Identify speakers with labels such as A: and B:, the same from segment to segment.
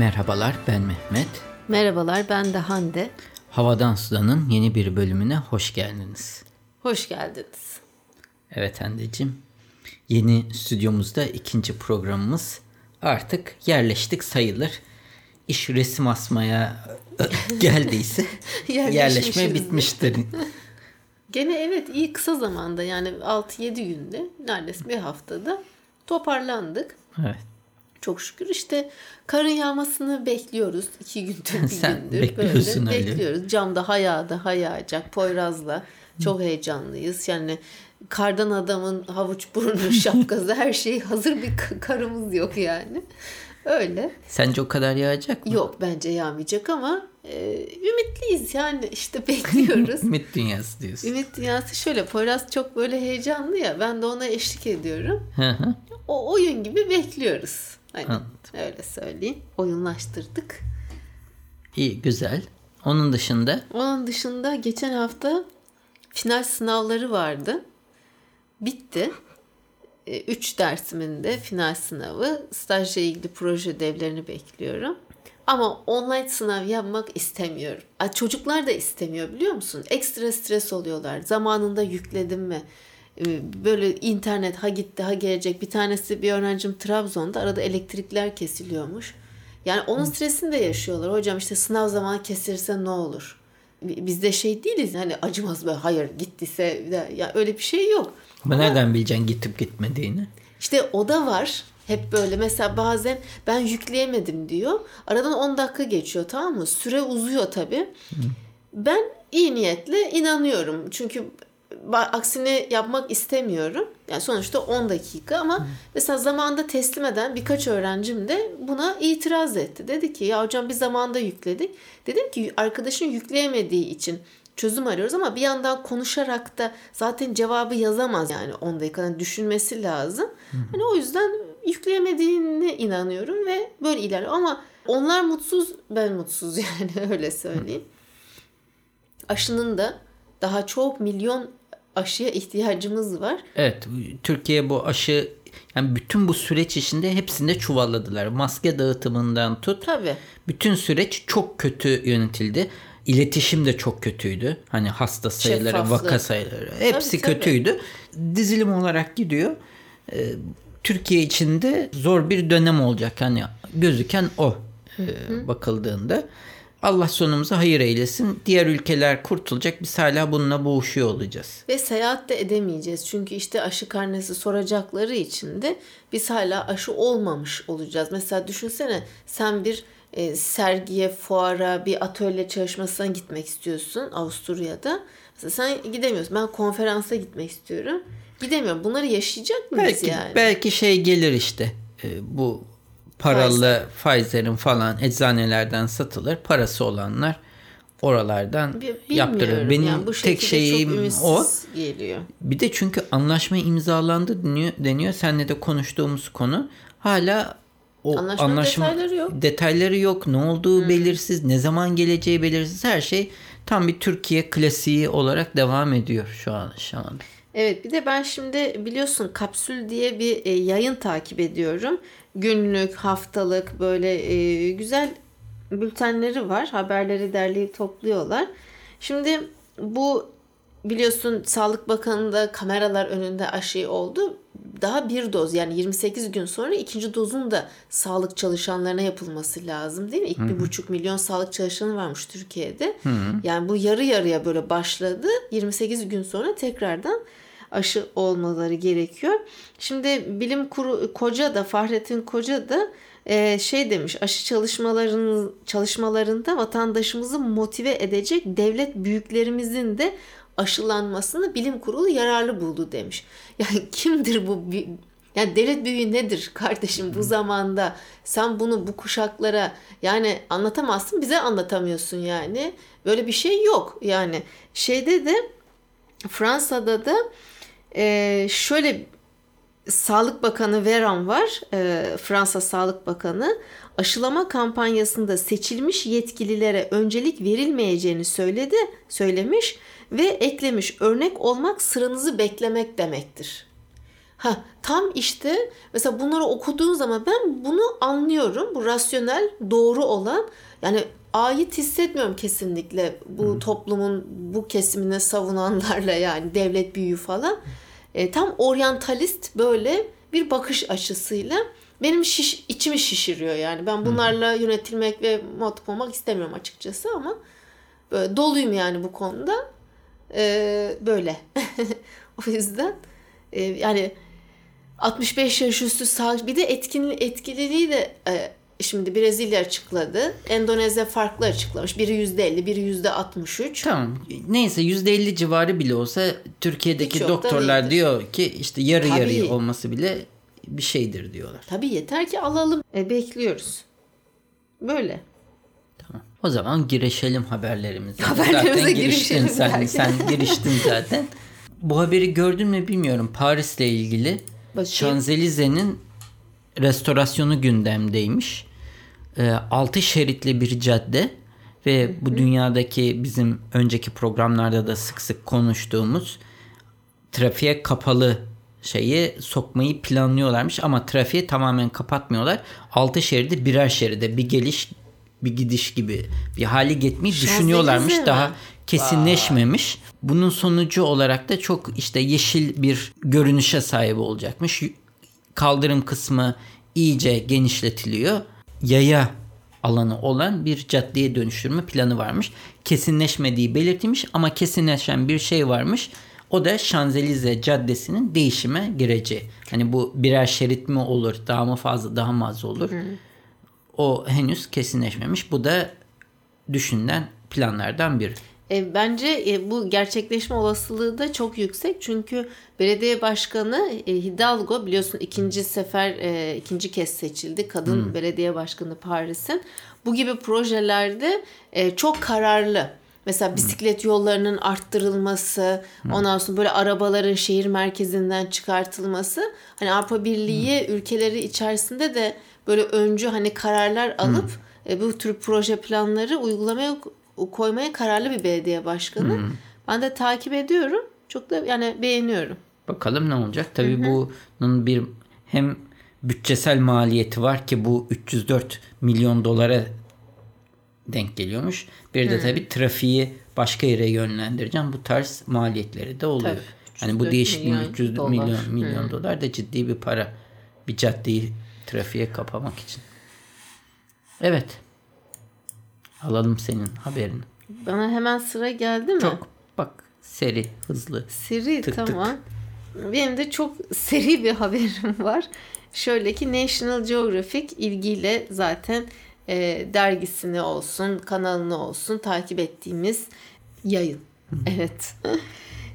A: Merhabalar ben Mehmet.
B: Merhabalar ben de Hande.
A: Havadan Sudan'ın yeni bir bölümüne hoş geldiniz.
B: Hoş geldiniz.
A: Evet Hande'cim. Yeni stüdyomuzda ikinci programımız artık yerleştik sayılır. İş resim asmaya geldiyse yerleşme bitmiştir.
B: Gene evet iyi kısa zamanda yani 6-7 günde neredeyse bir haftada toparlandık.
A: Evet.
B: Çok şükür işte karın yağmasını bekliyoruz. iki gündür bir
A: Sen
B: gündür.
A: bekliyorsun
B: böyle
A: öyle.
B: bekliyoruz. Camda hayağda hayağacak Poyraz'la. Çok heyecanlıyız. Yani kardan adamın havuç burnu şapkası her şey hazır bir karımız yok yani. Öyle.
A: Sence o kadar yağacak mı?
B: Yok bence yağmayacak ama e, ümitliyiz yani işte bekliyoruz.
A: Ümit dünyası diyorsun.
B: Ümit dünyası şöyle Poyraz çok böyle heyecanlı ya ben de ona eşlik ediyorum. O oyun gibi bekliyoruz. Hani
A: Anladım.
B: öyle söyleyeyim. Oyunlaştırdık.
A: İyi güzel. Onun dışında
B: Onun dışında geçen hafta final sınavları vardı. Bitti. E, Üç dersimin de final sınavı. Stajla ilgili proje ödevlerini bekliyorum. Ama online sınav yapmak istemiyorum. Çocuklar da istemiyor biliyor musun? Ekstra stres oluyorlar. Zamanında yükledim mi? E, Böyle internet ha gitti ha gelecek. Bir tanesi bir öğrencim Trabzon'da arada elektrikler kesiliyormuş. Yani onun stresini de yaşıyorlar. Hocam işte sınav zamanı kesilirse ne olur? Biz de şey değiliz hani acımaz be hayır gittiyse de- ya öyle bir şey yok.
A: ama nereden bileceksin gitip gitmediğini?
B: İşte o da var. Hep böyle mesela bazen ben yükleyemedim diyor. Aradan 10 dakika geçiyor tamam mı? Süre uzuyor tabii. Ben iyi niyetle inanıyorum. Çünkü aksini yapmak istemiyorum. Yani sonuçta 10 dakika ama mesela zamanında teslim eden birkaç öğrencim de buna itiraz etti. Dedi ki ya hocam biz zamanında yükledik. Dedim ki arkadaşın yükleyemediği için çözüm arıyoruz ama bir yandan konuşarak da zaten cevabı yazamaz yani 10 dakikadan düşünmesi lazım. Hani o yüzden yükleyemediğine inanıyorum ve böyle ilerliyor ama onlar mutsuz ben mutsuz yani öyle söyleyeyim. Aşının da daha çok milyon aşıya ihtiyacımız var.
A: Evet Türkiye bu aşı yani bütün bu süreç içinde hepsinde çuvalladılar. Maske dağıtımından tut.
B: Tabii.
A: Bütün süreç çok kötü yönetildi. İletişim de çok kötüydü. Hani hasta sayıları,
B: Şeffaflık.
A: vaka sayıları hepsi
B: Tabii, tabii.
A: kötüydü. Dizilim olarak gidiyor. Ee, Türkiye içinde zor bir dönem olacak. Hani gözüken o e, bakıldığında. Allah sonumuza hayır eylesin. Diğer ülkeler kurtulacak. Biz hala bununla boğuşuyor olacağız.
B: Ve seyahat de edemeyeceğiz. Çünkü işte aşı karnesi soracakları için de biz hala aşı olmamış olacağız. Mesela düşünsene sen bir e, sergiye, fuara, bir atölye çalışmasına gitmek istiyorsun Avusturya'da. Mesela sen gidemiyorsun. Ben konferansa gitmek istiyorum. Gidemiyorum. Bunları yaşayacak mıyız
A: Belki
B: yani?
A: belki şey gelir işte. e, bu paralı Pfizer'in falan eczanelerden satılır. Parası olanlar oralardan
B: Bi-
A: yaptırır.
B: bilmiyorum.
A: Benim
B: Yani bu
A: tek şeyim o.
B: geliyor.
A: Bir de çünkü anlaşma imzalandı deniyor. deniyor. Seninle de konuştuğumuz konu hala o
B: Anlaşmanın
A: anlaşma
B: detayları yok.
A: detayları yok. Ne olduğu belirsiz, ne zaman geleceği belirsiz. Her şey tam bir Türkiye klasiği olarak devam ediyor şu an an.
B: Evet bir de ben şimdi biliyorsun kapsül diye bir e, yayın takip ediyorum. Günlük, haftalık böyle e, güzel bültenleri var. Haberleri derleyip topluyorlar. Şimdi bu biliyorsun Sağlık Bakanı'nda kameralar önünde aşı oldu. Daha bir doz yani 28 gün sonra ikinci dozun da sağlık çalışanlarına yapılması lazım değil mi? İlk bir buçuk milyon sağlık çalışanı varmış Türkiye'de. Yani bu yarı yarıya böyle başladı. 28 gün sonra tekrardan aşı olmaları gerekiyor. Şimdi bilim kuru Koca da Fahrettin Koca da e, şey demiş aşı çalışmaların çalışmalarında vatandaşımızı motive edecek devlet büyüklerimizin de aşılanmasını bilim kurulu yararlı buldu demiş. Yani kimdir bu yani devlet büyüğü nedir kardeşim bu zamanda sen bunu bu kuşaklara yani anlatamazsın bize anlatamıyorsun yani böyle bir şey yok yani şeyde de Fransa'da da e, şöyle Sağlık Bakanı Veran var. e, Fransa Sağlık Bakanı aşılama kampanyasında seçilmiş yetkililere öncelik verilmeyeceğini söyledi, söylemiş ve eklemiş örnek olmak sıranızı beklemek demektir. Ha, tam işte mesela bunları okuduğun zaman ben bunu anlıyorum. Bu rasyonel, doğru olan. Yani ait hissetmiyorum kesinlikle bu toplumun bu kesimine savunanlarla yani devlet büyüğü falan. E, tam oryantalist böyle bir bakış açısıyla benim şiş, içimi şişiriyor yani. Ben bunlarla yönetilmek ve muhatap olmak istemiyorum açıkçası ama böyle doluyum yani bu konuda. E, böyle. o yüzden e, yani 65 yaş üstü sağ bir de etkin etkililiği de e, şimdi Brezilya açıkladı. Endonezya farklı açıklamış. Biri %50, biri %63.
A: Tamam. Neyse %50 civarı bile olsa Türkiye'deki
B: Hiç
A: doktorlar diyor ki işte yarı
B: Tabii.
A: yarıya olması bile bir şeydir diyorlar.
B: Tabii yeter ki alalım. E, bekliyoruz. Böyle.
A: Tamam. O zaman girişelim haberlerimize.
B: Haberlerimize
A: zaten giriştin sen.
B: derken.
A: Sen giriştin zaten. Bu haberi gördün mü bilmiyorum. Paris'le ilgili. Şanzelize'nin restorasyonu gündemdeymiş. Ee, altı şeritli bir cadde ve bu dünyadaki bizim önceki programlarda da sık sık konuştuğumuz trafiğe kapalı şeyi sokmayı planlıyorlarmış ama trafiği tamamen kapatmıyorlar. Altı şeridi birer şeride bir geliş bir gidiş gibi bir hale getirmeyi düşünüyorlarmış. Daha kesinleşmemiş. Bunun sonucu olarak da çok işte yeşil bir görünüşe sahip olacakmış. Kaldırım kısmı iyice genişletiliyor. Yaya alanı olan bir caddeye dönüştürme planı varmış. Kesinleşmediği belirtilmiş ama kesinleşen bir şey varmış. O da Şanzelize Caddesi'nin değişime gireceği. Hani bu birer şerit mi olur, daha mı fazla, daha mı az olur? O henüz kesinleşmemiş. Bu da düşünülen planlardan biri.
B: E, bence e, bu gerçekleşme olasılığı da çok yüksek. Çünkü belediye başkanı e, Hidalgo biliyorsun ikinci sefer e, ikinci kez seçildi. Kadın belediye başkanı Paris'in. Bu gibi projelerde e, çok kararlı. Mesela bisiklet yollarının arttırılması, ondan sonra böyle arabaların şehir merkezinden çıkartılması. Hani Avrupa Birliği ülkeleri içerisinde de böyle öncü hani kararlar alıp e, bu tür proje planları uygulamaya koymaya kararlı bir belediye başkanı. Ben de takip ediyorum. Çok da yani beğeniyorum.
A: Bakalım ne olacak. Tabii bunun bir hem bütçesel maliyeti var ki bu 304 milyon dolara denk geliyormuş. Bir de tabii trafiği başka yere yönlendireceğim. Bu tarz maliyetleri de oluyor.
B: Tabii,
A: hani bu
B: 304
A: değişikliğin
B: milyon
A: 300
B: dolar.
A: milyon milyon dolar da ciddi bir para. Bir caddeyi trafiğe kapamak için. Evet. Alalım senin haberini.
B: Bana hemen sıra geldi mi?
A: Çok bak seri, hızlı.
B: Seri
A: Tık tık.
B: tamam. Benim de çok seri bir haberim var. Şöyle ki National Geographic ilgiyle zaten e, dergisini olsun, kanalını olsun takip ettiğimiz yayın. Evet.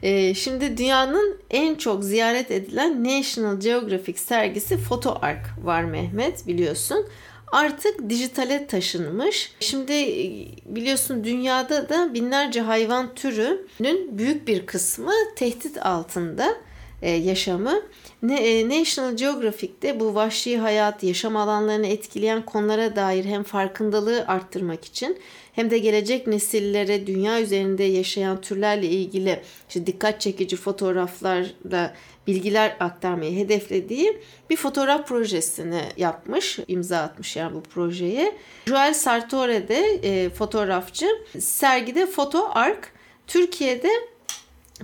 B: E, şimdi dünyanın en çok ziyaret edilen National Geographic sergisi Photo Ark var Mehmet biliyorsun. Artık dijitale taşınmış. Şimdi e, biliyorsun dünyada da binlerce hayvan türünün büyük bir kısmı tehdit altında yaşamı. Ne, e, National Geographic'te bu vahşi hayat, yaşam alanlarını etkileyen konulara dair hem farkındalığı arttırmak için hem de gelecek nesillere dünya üzerinde yaşayan türlerle ilgili işte dikkat çekici fotoğraflarla bilgiler aktarmayı hedeflediği bir fotoğraf projesini yapmış, imza atmış yani bu projeye. Joel Sartore de e, fotoğrafçı. Sergide Foto Ark Türkiye'de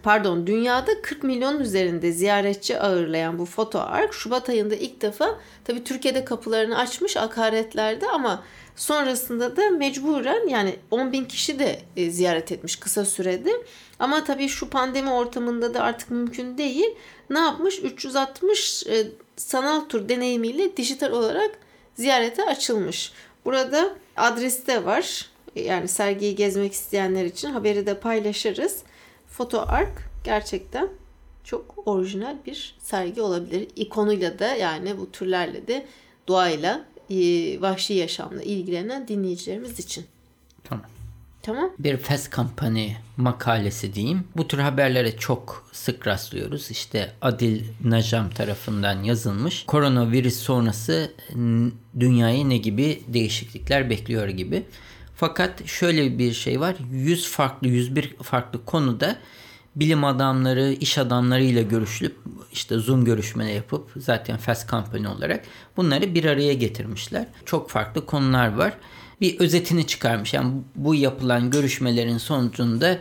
B: pardon dünyada 40 milyon üzerinde ziyaretçi ağırlayan bu foto ark Şubat ayında ilk defa tabii Türkiye'de kapılarını açmış akaretlerde ama sonrasında da mecburen yani 10 bin kişi de e, ziyaret etmiş kısa sürede. Ama tabii şu pandemi ortamında da artık mümkün değil. Ne yapmış? 360 e, sanal tur deneyimiyle dijital olarak ziyarete açılmış. Burada adresi de var. Yani sergiyi gezmek isteyenler için haberi de paylaşırız. Foto Ark gerçekten çok orijinal bir sergi olabilir. İkonuyla da yani bu türlerle de doğayla, e, vahşi yaşamla ilgilenen dinleyicilerimiz için.
A: Tamam.
B: Tamam.
A: Bir Fast Company makalesi diyeyim. Bu tür haberlere çok sık rastlıyoruz. İşte Adil Najam tarafından yazılmış. Koronavirüs sonrası dünyayı ne gibi değişiklikler bekliyor gibi. Fakat şöyle bir şey var. 100 farklı 101 farklı konuda bilim adamları, iş adamlarıyla görüşülüp işte Zoom görüşmeleri yapıp zaten Fast Company olarak bunları bir araya getirmişler. Çok farklı konular var. Bir özetini çıkarmış. Yani bu yapılan görüşmelerin sonucunda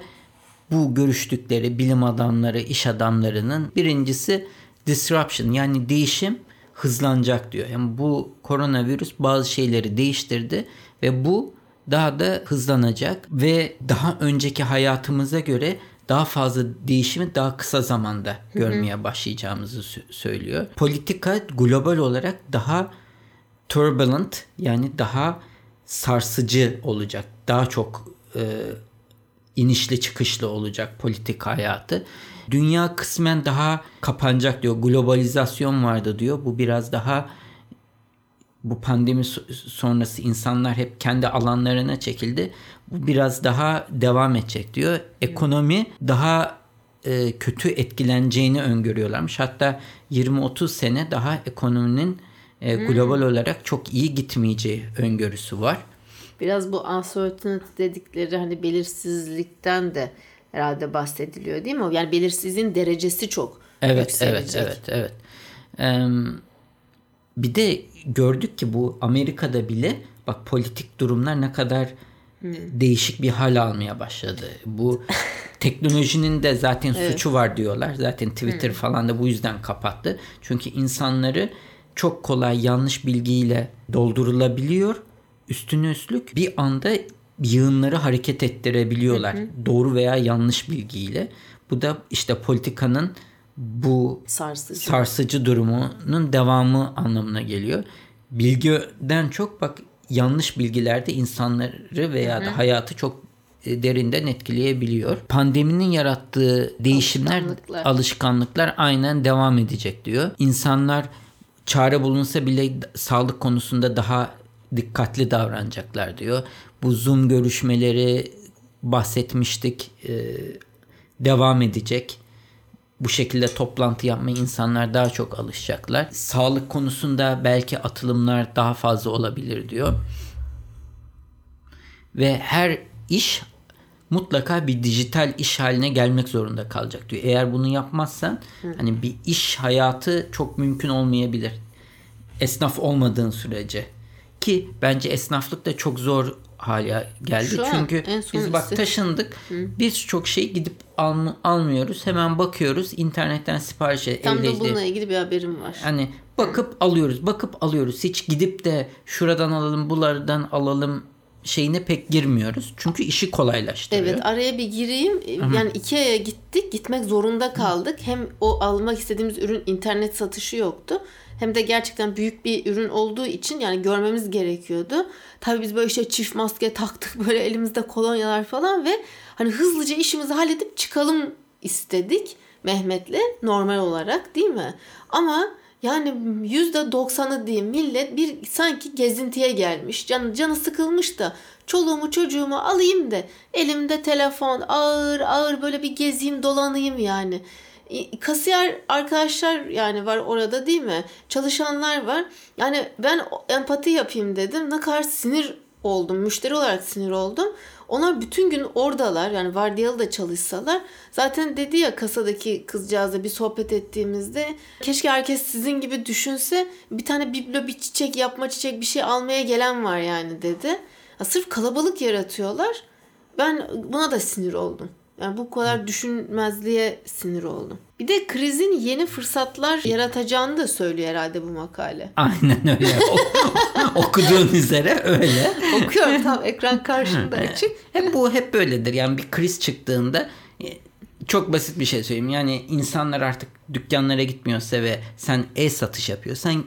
A: bu görüştükleri bilim adamları, iş adamlarının birincisi disruption yani değişim hızlanacak diyor. Yani bu koronavirüs bazı şeyleri değiştirdi ve bu daha da hızlanacak ve daha önceki hayatımıza göre daha fazla değişimi daha kısa zamanda görmeye başlayacağımızı söylüyor. Politika global olarak daha turbulent yani daha sarsıcı olacak. Daha çok e, inişli çıkışlı olacak politik hayatı. Dünya kısmen daha kapanacak diyor. Globalizasyon vardı diyor. Bu biraz daha bu pandemi sonrası insanlar hep kendi alanlarına çekildi. Bu biraz daha devam edecek diyor. Ekonomi daha e, kötü etkileneceğini öngörüyorlarmış. Hatta 20-30 sene daha ekonominin e, global hmm. olarak çok iyi gitmeyeceği öngörüsü var.
B: Biraz bu uncertainty dedikleri hani belirsizlikten de herhalde bahsediliyor değil mi? Yani belirsizliğin derecesi çok
A: evet, yükselecek. Evet, evet, evet. Ee, bir de gördük ki bu Amerika'da bile bak politik durumlar ne kadar hmm. değişik bir hal almaya başladı. Bu teknolojinin de zaten evet. suçu var diyorlar. Zaten Twitter hmm. falan da bu yüzden kapattı. Çünkü insanları çok kolay yanlış bilgiyle doldurulabiliyor üstüne üstlük bir anda yığınları hareket ettirebiliyorlar. Hı hı. Doğru veya yanlış bilgiyle. Bu da işte politikanın bu sarsıcı. sarsıcı durumunun devamı anlamına geliyor. Bilgiden çok bak yanlış bilgilerde insanları veya da hayatı çok e, derinden etkileyebiliyor. Pandeminin yarattığı değişimler, alışkanlıklar. alışkanlıklar aynen devam edecek diyor. İnsanlar çare bulunsa bile sağlık konusunda daha dikkatli davranacaklar diyor. Bu Zoom görüşmeleri bahsetmiştik e, devam edecek. Bu şekilde toplantı yapmaya insanlar daha çok alışacaklar. Sağlık konusunda belki atılımlar daha fazla olabilir diyor. Ve her iş mutlaka bir dijital iş haline gelmek zorunda kalacak diyor. Eğer bunu yapmazsan hani bir iş hayatı çok mümkün olmayabilir. Esnaf olmadığın sürece. Ki bence esnaflık da çok zor hale geldi. Şu Çünkü biz bak taşındık. Biz çok şey gidip al, almıyoruz. Hemen bakıyoruz. internetten sipariş
B: Tam da bununla ilgili bir haberim var.
A: Hani bakıp Hı. alıyoruz. Bakıp alıyoruz. Hiç gidip de şuradan alalım, bulardan alalım şeyine pek girmiyoruz. Çünkü işi kolaylaştırıyor.
B: Evet araya bir gireyim. Hı-hı. Yani Ikea'ya gittik. Gitmek zorunda kaldık. Hem o almak istediğimiz ürün internet satışı yoktu hem de gerçekten büyük bir ürün olduğu için yani görmemiz gerekiyordu. Tabii biz böyle işte çift maske taktık böyle elimizde kolonyalar falan ve hani hızlıca işimizi halledip çıkalım istedik Mehmet'le normal olarak değil mi? Ama yani yüzde doksanı diyeyim millet bir sanki gezintiye gelmiş. Canı, canı sıkılmış da çoluğumu çocuğumu alayım da elimde telefon ağır ağır böyle bir gezeyim dolanayım yani kasiyer arkadaşlar yani var orada değil mi? Çalışanlar var. Yani ben empati yapayım dedim. Ne kadar sinir oldum. Müşteri olarak sinir oldum. Onlar bütün gün oradalar. Yani vardiyalı da çalışsalar. Zaten dedi ya kasadaki kızcağızla bir sohbet ettiğimizde keşke herkes sizin gibi düşünse bir tane biblo bir çiçek yapma çiçek bir şey almaya gelen var yani dedi. Ya sırf kalabalık yaratıyorlar. Ben buna da sinir oldum. Yani bu kadar düşünmezliğe sinir oldum. Bir de krizin yeni fırsatlar yaratacağını da söylüyor herhalde bu makale.
A: Aynen öyle. Okuduğun üzere öyle.
B: Okuyorum tam ekran karşımda açık.
A: Hep bu hep böyledir. Yani bir kriz çıktığında e, çok basit bir şey söyleyeyim. Yani insanlar artık dükkanlara gitmiyorsa ve sen e-satış yapıyorsan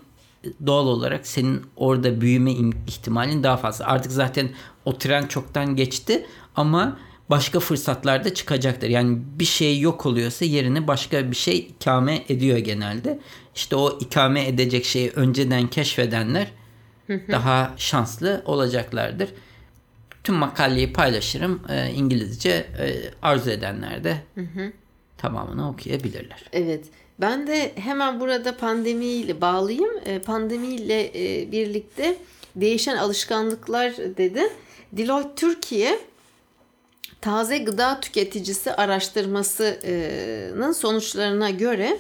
A: doğal olarak senin orada büyüme ihtimalin daha fazla. Artık zaten o tren çoktan geçti ama başka fırsatlar da çıkacaktır. Yani bir şey yok oluyorsa yerini başka bir şey ikame ediyor genelde. İşte o ikame edecek şeyi önceden keşfedenler daha şanslı olacaklardır. Tüm makaleyi paylaşırım. E, İngilizce e, arzu edenler de tamamını okuyabilirler.
B: Evet. Ben de hemen burada pandemiyle bağlayayım. E, pandemiyle e, birlikte değişen alışkanlıklar dedi. Deloitte Türkiye taze gıda tüketicisi araştırmasının sonuçlarına göre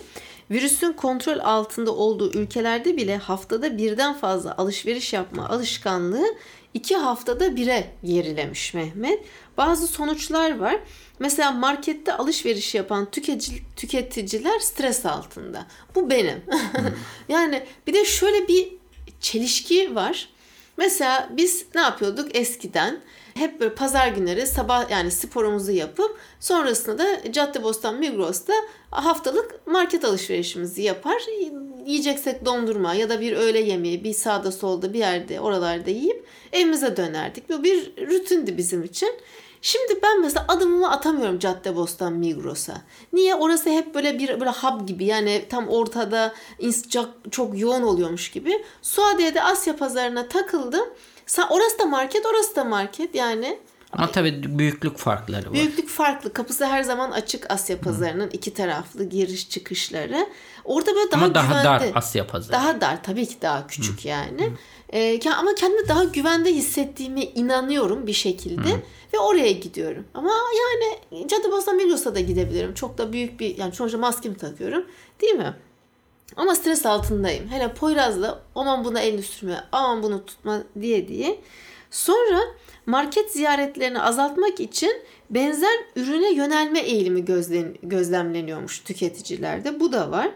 B: virüsün kontrol altında olduğu ülkelerde bile haftada birden fazla alışveriş yapma alışkanlığı iki haftada bire gerilemiş Mehmet. Bazı sonuçlar var. Mesela markette alışveriş yapan tüketici, tüketiciler stres altında. Bu benim. yani bir de şöyle bir çelişki var. Mesela biz ne yapıyorduk eskiden? Hep böyle pazar günleri sabah yani sporumuzu yapıp sonrasında da Caddebostan Migros'ta haftalık market alışverişimizi yapar. Yiyeceksek dondurma ya da bir öğle yemeği bir sağda solda bir yerde oralarda yiyip evimize dönerdik. Bu bir rutindi bizim için. Şimdi ben mesela adımımı atamıyorum Caddebostan Migros'a. Niye? Orası hep böyle bir böyle hub gibi yani tam ortada çok, yoğun oluyormuş gibi. Suadiye'de Asya pazarına takıldım. Sen orası da market, orası da market yani.
A: Ama tabii büyüklük farkları var.
B: Büyüklük farklı. Kapısı her zaman açık Asya pazarının Hı. iki taraflı giriş çıkışları. Orada böyle daha
A: Ama daha
B: güvende.
A: dar Asya pazarı.
B: Daha dar tabii ki daha küçük Hı. yani. Ee, ama kendimi daha güvende hissettiğime inanıyorum bir şekilde. Hı. Ve oraya gidiyorum. Ama yani Caddebostan Migros'a da gidebilirim. Çok da büyük bir yani sonuçta maskemi takıyorum. Değil mi? Ama stres altındayım. Hele Poyraz'la aman buna elini sürme, aman bunu tutma diye diye. Sonra market ziyaretlerini azaltmak için benzer ürüne yönelme eğilimi gözlem, gözlemleniyormuş tüketicilerde. Bu da var.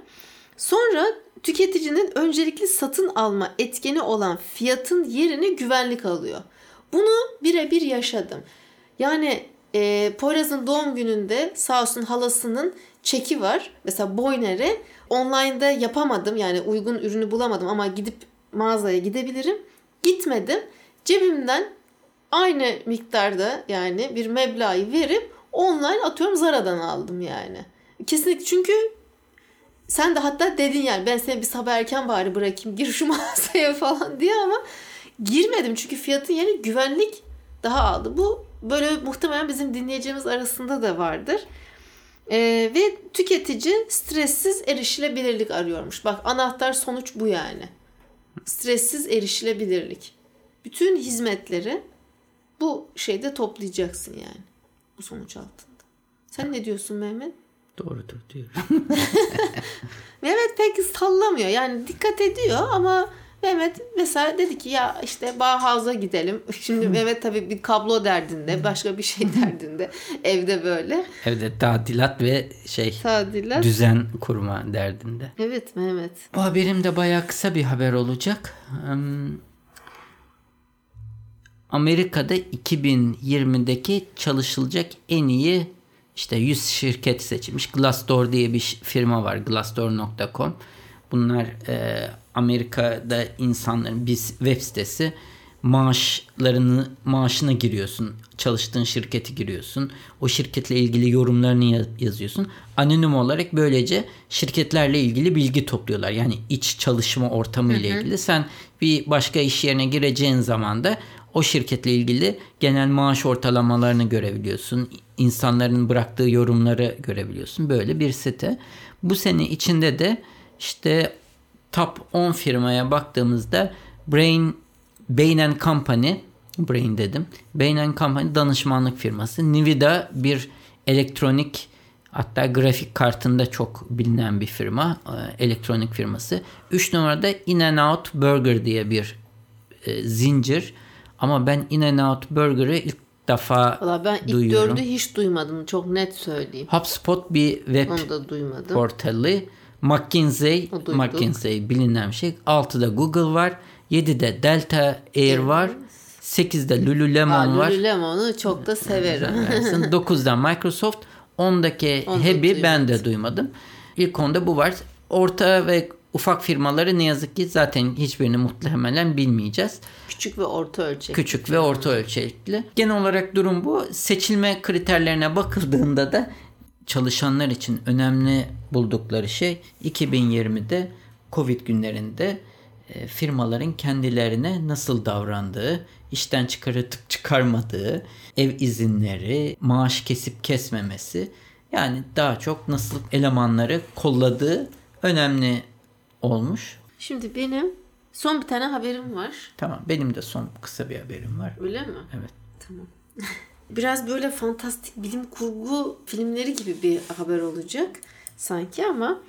B: Sonra tüketicinin öncelikli satın alma etkeni olan fiyatın yerini güvenlik alıyor. Bunu birebir yaşadım. Yani e, Poyraz'ın doğum gününde sağ olsun halasının çeki var. Mesela Boyner'e online'da yapamadım. Yani uygun ürünü bulamadım ama gidip mağazaya gidebilirim. Gitmedim. Cebimden aynı miktarda yani bir meblağı verip online atıyorum Zara'dan aldım yani. Kesinlikle çünkü sen de hatta dedin yani ben seni bir sabah erken bari bırakayım gir şu mağazaya falan diye ama girmedim çünkü fiyatın yeri güvenlik daha aldı. Bu böyle muhtemelen bizim dinleyeceğimiz arasında da vardır. Ee, ve tüketici stressiz erişilebilirlik arıyormuş. Bak anahtar sonuç bu yani. Stressiz erişilebilirlik. Bütün hizmetleri bu şeyde toplayacaksın yani. Bu sonuç altında. Sen ne diyorsun Mehmet?
A: Doğrudur diyorum.
B: Mehmet pek sallamıyor. Yani dikkat ediyor ama Mehmet mesela dedi ki ya işte Bauhaus'a gidelim. Şimdi Mehmet tabii bir kablo derdinde, başka bir şey derdinde. Evde böyle.
A: Evde tadilat ve şey tadilat. düzen kurma derdinde.
B: Evet Mehmet.
A: Bu haberim de bayağı kısa bir haber olacak. Amerika'da 2020'deki çalışılacak en iyi işte 100 şirket seçilmiş. Glassdoor diye bir firma var. Glassdoor.com. Bunlar e, Amerika'da insanların bir web sitesi maaşlarını maaşına giriyorsun. Çalıştığın şirketi giriyorsun. O şirketle ilgili yorumlarını yazıyorsun. Anonim olarak böylece şirketlerle ilgili bilgi topluyorlar. Yani iç çalışma ortamı ile ilgili. Sen bir başka iş yerine gireceğin zaman da o şirketle ilgili genel maaş ortalamalarını görebiliyorsun. İnsanların bıraktığı yorumları görebiliyorsun. Böyle bir site. Bu sene içinde de işte top 10 firmaya baktığımızda Brain Bain Company Brain dedim. Bain Company danışmanlık firması. Nvidia bir elektronik hatta grafik kartında çok bilinen bir firma. E, elektronik firması. 3 numarada In-N-Out Burger diye bir e, zincir. Ama ben In-N-Out Burger'ı ilk defa Valla ben ilk duyuyorum.
B: dördü hiç duymadım. Çok net söyleyeyim.
A: HubSpot bir web portalı. McKinsey, McKinsey bilinen bir şey. 6'da Google var. 7'de Delta Air var. 8'de Lululemon Aa, var.
B: Lululemon'u çok da severim.
A: 9'da Microsoft. 10'daki Hebi ben de duymadım. İlk onda bu var. Orta ve ufak firmaları ne yazık ki zaten hiçbirini muhtemelen bilmeyeceğiz.
B: Küçük ve orta ölçekli.
A: Küçük ve orta ölçekli. Genel olarak durum bu. Seçilme kriterlerine bakıldığında da çalışanlar için önemli buldukları şey 2020'de Covid günlerinde e, firmaların kendilerine nasıl davrandığı, işten çıkartıp çıkarmadığı, ev izinleri, maaş kesip kesmemesi yani daha çok nasıl elemanları kolladığı önemli olmuş.
B: Şimdi benim son bir tane haberim var.
A: Tamam benim de son kısa bir haberim var.
B: Öyle mi?
A: Evet.
B: Tamam. biraz böyle fantastik bilim kurgu filmleri gibi bir haber olacak sanki ama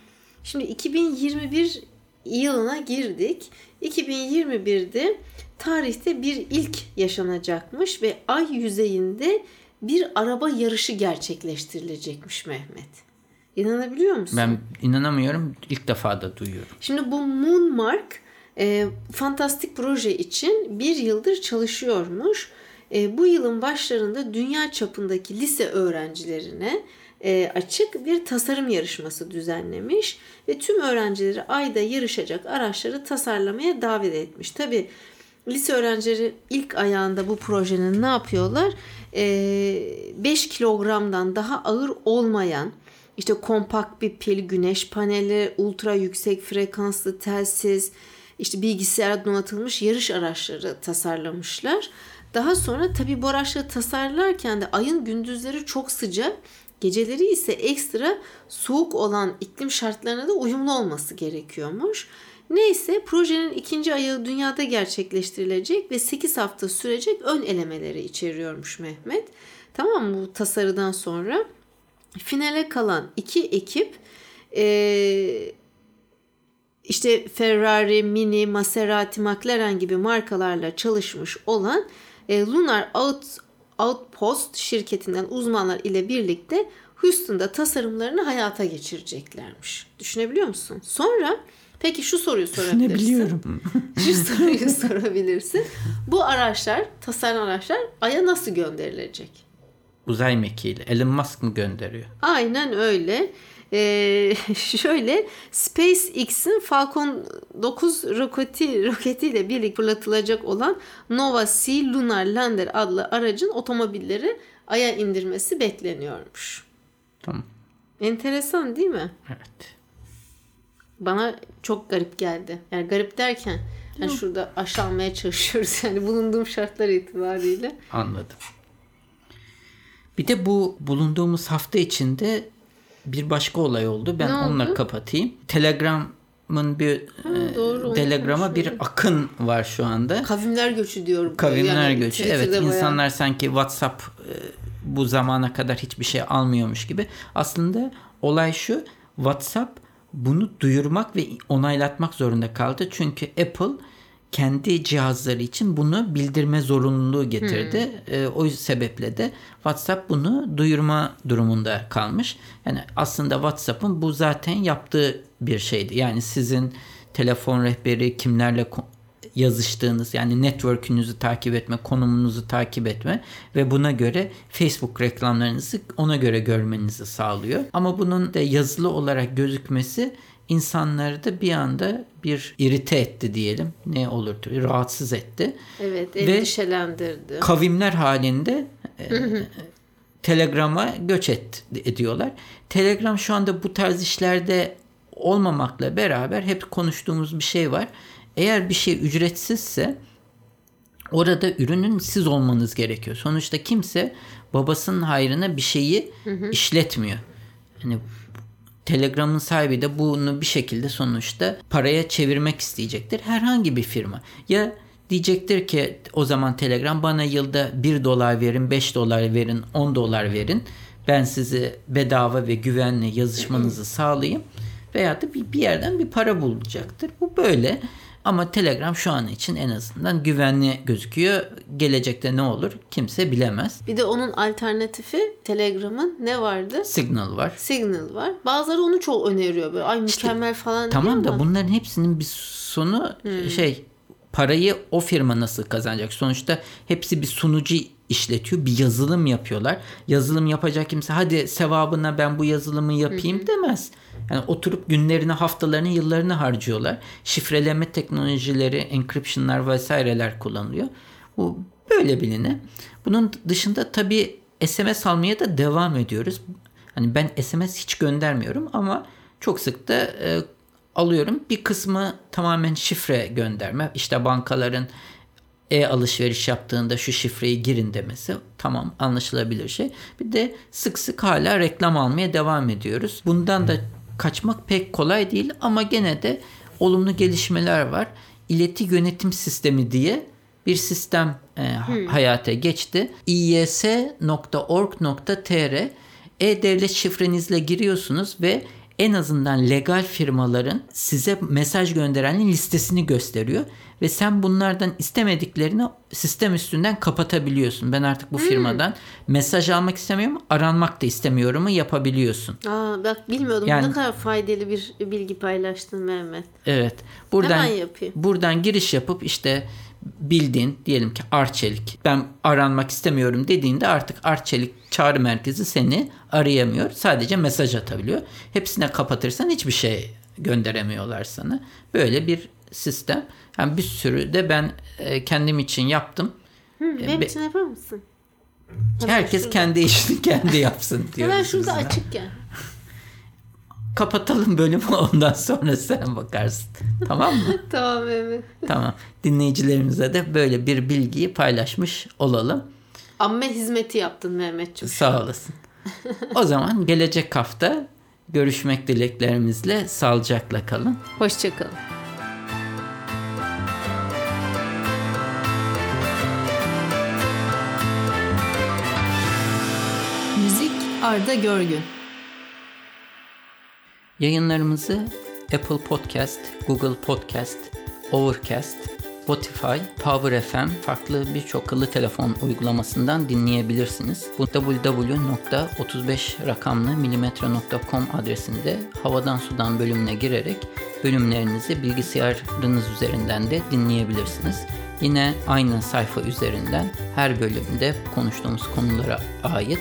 B: şimdi 2021 yılına girdik. 2021'de tarihte bir ilk yaşanacakmış ve ay yüzeyinde bir araba yarışı gerçekleştirilecekmiş Mehmet. İnanabiliyor musun?
A: Ben inanamıyorum. İlk defa da duyuyorum.
B: Şimdi bu Moonmark e, fantastik proje için bir yıldır çalışıyormuş. E, bu yılın başlarında dünya çapındaki lise öğrencilerine e, açık bir tasarım yarışması düzenlemiş ve tüm öğrencileri ayda yarışacak araçları tasarlamaya davet etmiş. Tabi lise öğrencileri ilk ayağında bu projenin ne yapıyorlar? E, 5 kilogramdan daha ağır olmayan işte kompakt bir pil, güneş paneli, ultra yüksek frekanslı telsiz, işte bilgisayar donatılmış yarış araçları tasarlamışlar. Daha sonra tabi bu araçları tasarlarken de ayın gündüzleri çok sıcak, geceleri ise ekstra soğuk olan iklim şartlarına da uyumlu olması gerekiyormuş. Neyse projenin ikinci ayağı dünyada gerçekleştirilecek ve 8 hafta sürecek ön elemeleri içeriyormuş Mehmet. Tamam mı bu tasarıdan sonra? Finale kalan iki ekip ee, işte Ferrari, Mini, Maserati, McLaren gibi markalarla çalışmış olan e, Lunar Out, Outpost şirketinden uzmanlar ile birlikte Houston'da tasarımlarını hayata geçireceklermiş. Düşünebiliyor musun? Sonra peki şu soruyu sorabilirsin.
A: Düşünebiliyorum.
B: şu soruyu sorabilirsin. Bu araçlar, tasarım araçlar Ay'a nasıl gönderilecek?
A: Uzay mekiğiyle. Elon Musk mı gönderiyor?
B: Aynen öyle. Ee, şöyle SpaceX'in Falcon 9 roketi roketiyle birlikte fırlatılacak olan Nova C Lunar Lander adlı aracın otomobilleri Ay'a indirmesi bekleniyormuş.
A: Tamam.
B: Enteresan değil mi?
A: Evet.
B: Bana çok garip geldi. Yani garip derken yani şurada aşağılmaya çalışıyoruz yani bulunduğum şartlar itibariyle.
A: Anladım. Bir de bu bulunduğumuz hafta içinde bir başka olay oldu. Ben
B: Ne
A: onunla
B: oldu?
A: kapatayım. Telegram'ın bir e,
B: doğru,
A: Telegram'a bir akın var şu anda.
B: Kavimler göçü diyorum.
A: Kavimler
B: Yani
A: göçü. Evet
B: bayağı-
A: insanlar sanki WhatsApp e, bu zamana kadar hiçbir şey almıyormuş gibi. Aslında olay şu. WhatsApp bunu duyurmak ve onaylatmak zorunda kaldı. Çünkü Apple kendi cihazları için bunu bildirme zorunluluğu getirdi. E, o sebeple de WhatsApp bunu duyurma durumunda kalmış. Yani aslında WhatsApp'ın bu zaten yaptığı bir şeydi. Yani sizin telefon rehberi kimlerle yazıştığınız yani network'ünüzü takip etme, konumunuzu takip etme ve buna göre Facebook reklamlarınızı ona göre görmenizi sağlıyor. Ama bunun da yazılı olarak gözükmesi insanları da bir anda bir irite etti diyelim. Ne olur rahatsız etti.
B: Evet
A: Ve-
B: endişelendirdi.
A: Kavimler halinde e, Telegram'a göç et, ediyorlar. Telegram şu anda bu tarz işlerde olmamakla beraber hep konuştuğumuz bir şey var. Eğer bir şey ücretsizse orada ürünün siz olmanız gerekiyor. Sonuçta kimse babasının hayrına bir şeyi işletmiyor. Hani Telegram'ın sahibi de bunu bir şekilde sonuçta paraya çevirmek isteyecektir. Herhangi bir firma. Ya diyecektir ki o zaman Telegram bana yılda 1 dolar verin, 5 dolar verin, 10 dolar verin. Ben sizi bedava ve güvenli yazışmanızı sağlayayım. Veya da bir, bir yerden bir para bulacaktır. Bu böyle. Ama Telegram şu an için en azından güvenli gözüküyor. Gelecekte ne olur kimse bilemez.
B: Bir de onun alternatifi Telegram'ın ne vardı?
A: Signal var.
B: Signal var. Bazıları onu çok öneriyor böyle. Ay mükemmel falan
A: Tamam da
B: ama
A: bunların hepsinin bir sonu şey parayı o firma nasıl kazanacak? Sonuçta hepsi bir sunucu işletiyor. Bir yazılım yapıyorlar. Yazılım yapacak kimse hadi sevabına ben bu yazılımı yapayım demez. Yani oturup günlerini, haftalarını, yıllarını harcıyorlar. Şifreleme teknolojileri, encryption'lar vesaireler kullanılıyor. Bu böyle biline. Bunun dışında tabii SMS almaya da devam ediyoruz. Hani ben SMS hiç göndermiyorum ama çok sık da e, alıyorum. Bir kısmı tamamen şifre gönderme. İşte bankaların e-alışveriş yaptığında şu şifreyi girin demesi tamam anlaşılabilir şey. Bir de sık sık hala reklam almaya devam ediyoruz. Bundan da kaçmak pek kolay değil ama gene de olumlu gelişmeler var. İleti yönetim sistemi diye bir sistem e, hayata geçti. iys.org.tr e-devlet şifrenizle giriyorsunuz ve en azından legal firmaların size mesaj gönderenin listesini gösteriyor ve sen bunlardan istemediklerini sistem üstünden kapatabiliyorsun. Ben artık bu firmadan mesaj almak istemiyorum, aranmak da istemiyorumu yapabiliyorsun.
B: Aa, bak bilmiyordum
A: Yani-
B: ne kadar faydalı bir bilgi paylaştın Mehmet.
A: Evet. Buradan
B: Hemen yapayım.
A: buradan giriş yapıp işte bildiğin diyelim ki Arçelik ben aranmak istemiyorum dediğinde artık Arçelik çağrı merkezi seni arayamıyor. Sadece mesaj atabiliyor. Hepsine kapatırsan hiçbir şey gönderemiyorlar sana. Böyle bir sistem. Yani bir sürü de ben e, kendim için yaptım.
B: Hı, benim
A: be-
B: için yapar mısın?
A: Herkes
B: şurada.
A: kendi işini kendi yapsın diyoruz.
B: Hemen şurada
A: biz de.
B: açıkken.
A: Kapatalım bölümü ondan sonra sen bakarsın. Tamam mı?
B: tamam Mehmet.
A: Tamam. Dinleyicilerimize de böyle bir bilgiyi paylaşmış olalım.
B: Amme hizmeti yaptın Mehmetciğim.
A: Sağ olasın. O zaman gelecek hafta görüşmek dileklerimizle sağlıcakla kalın.
B: Hoşçakalın. Arda Görgün.
A: Yayınlarımızı Apple Podcast, Google Podcast, Overcast, Spotify, Power FM farklı birçok akıllı telefon uygulamasından dinleyebilirsiniz. Bu www.35 rakamlı adresinde havadan sudan bölümüne girerek bölümlerinizi bilgisayarınız üzerinden de dinleyebilirsiniz. Yine aynı sayfa üzerinden her bölümde konuştuğumuz konulara ait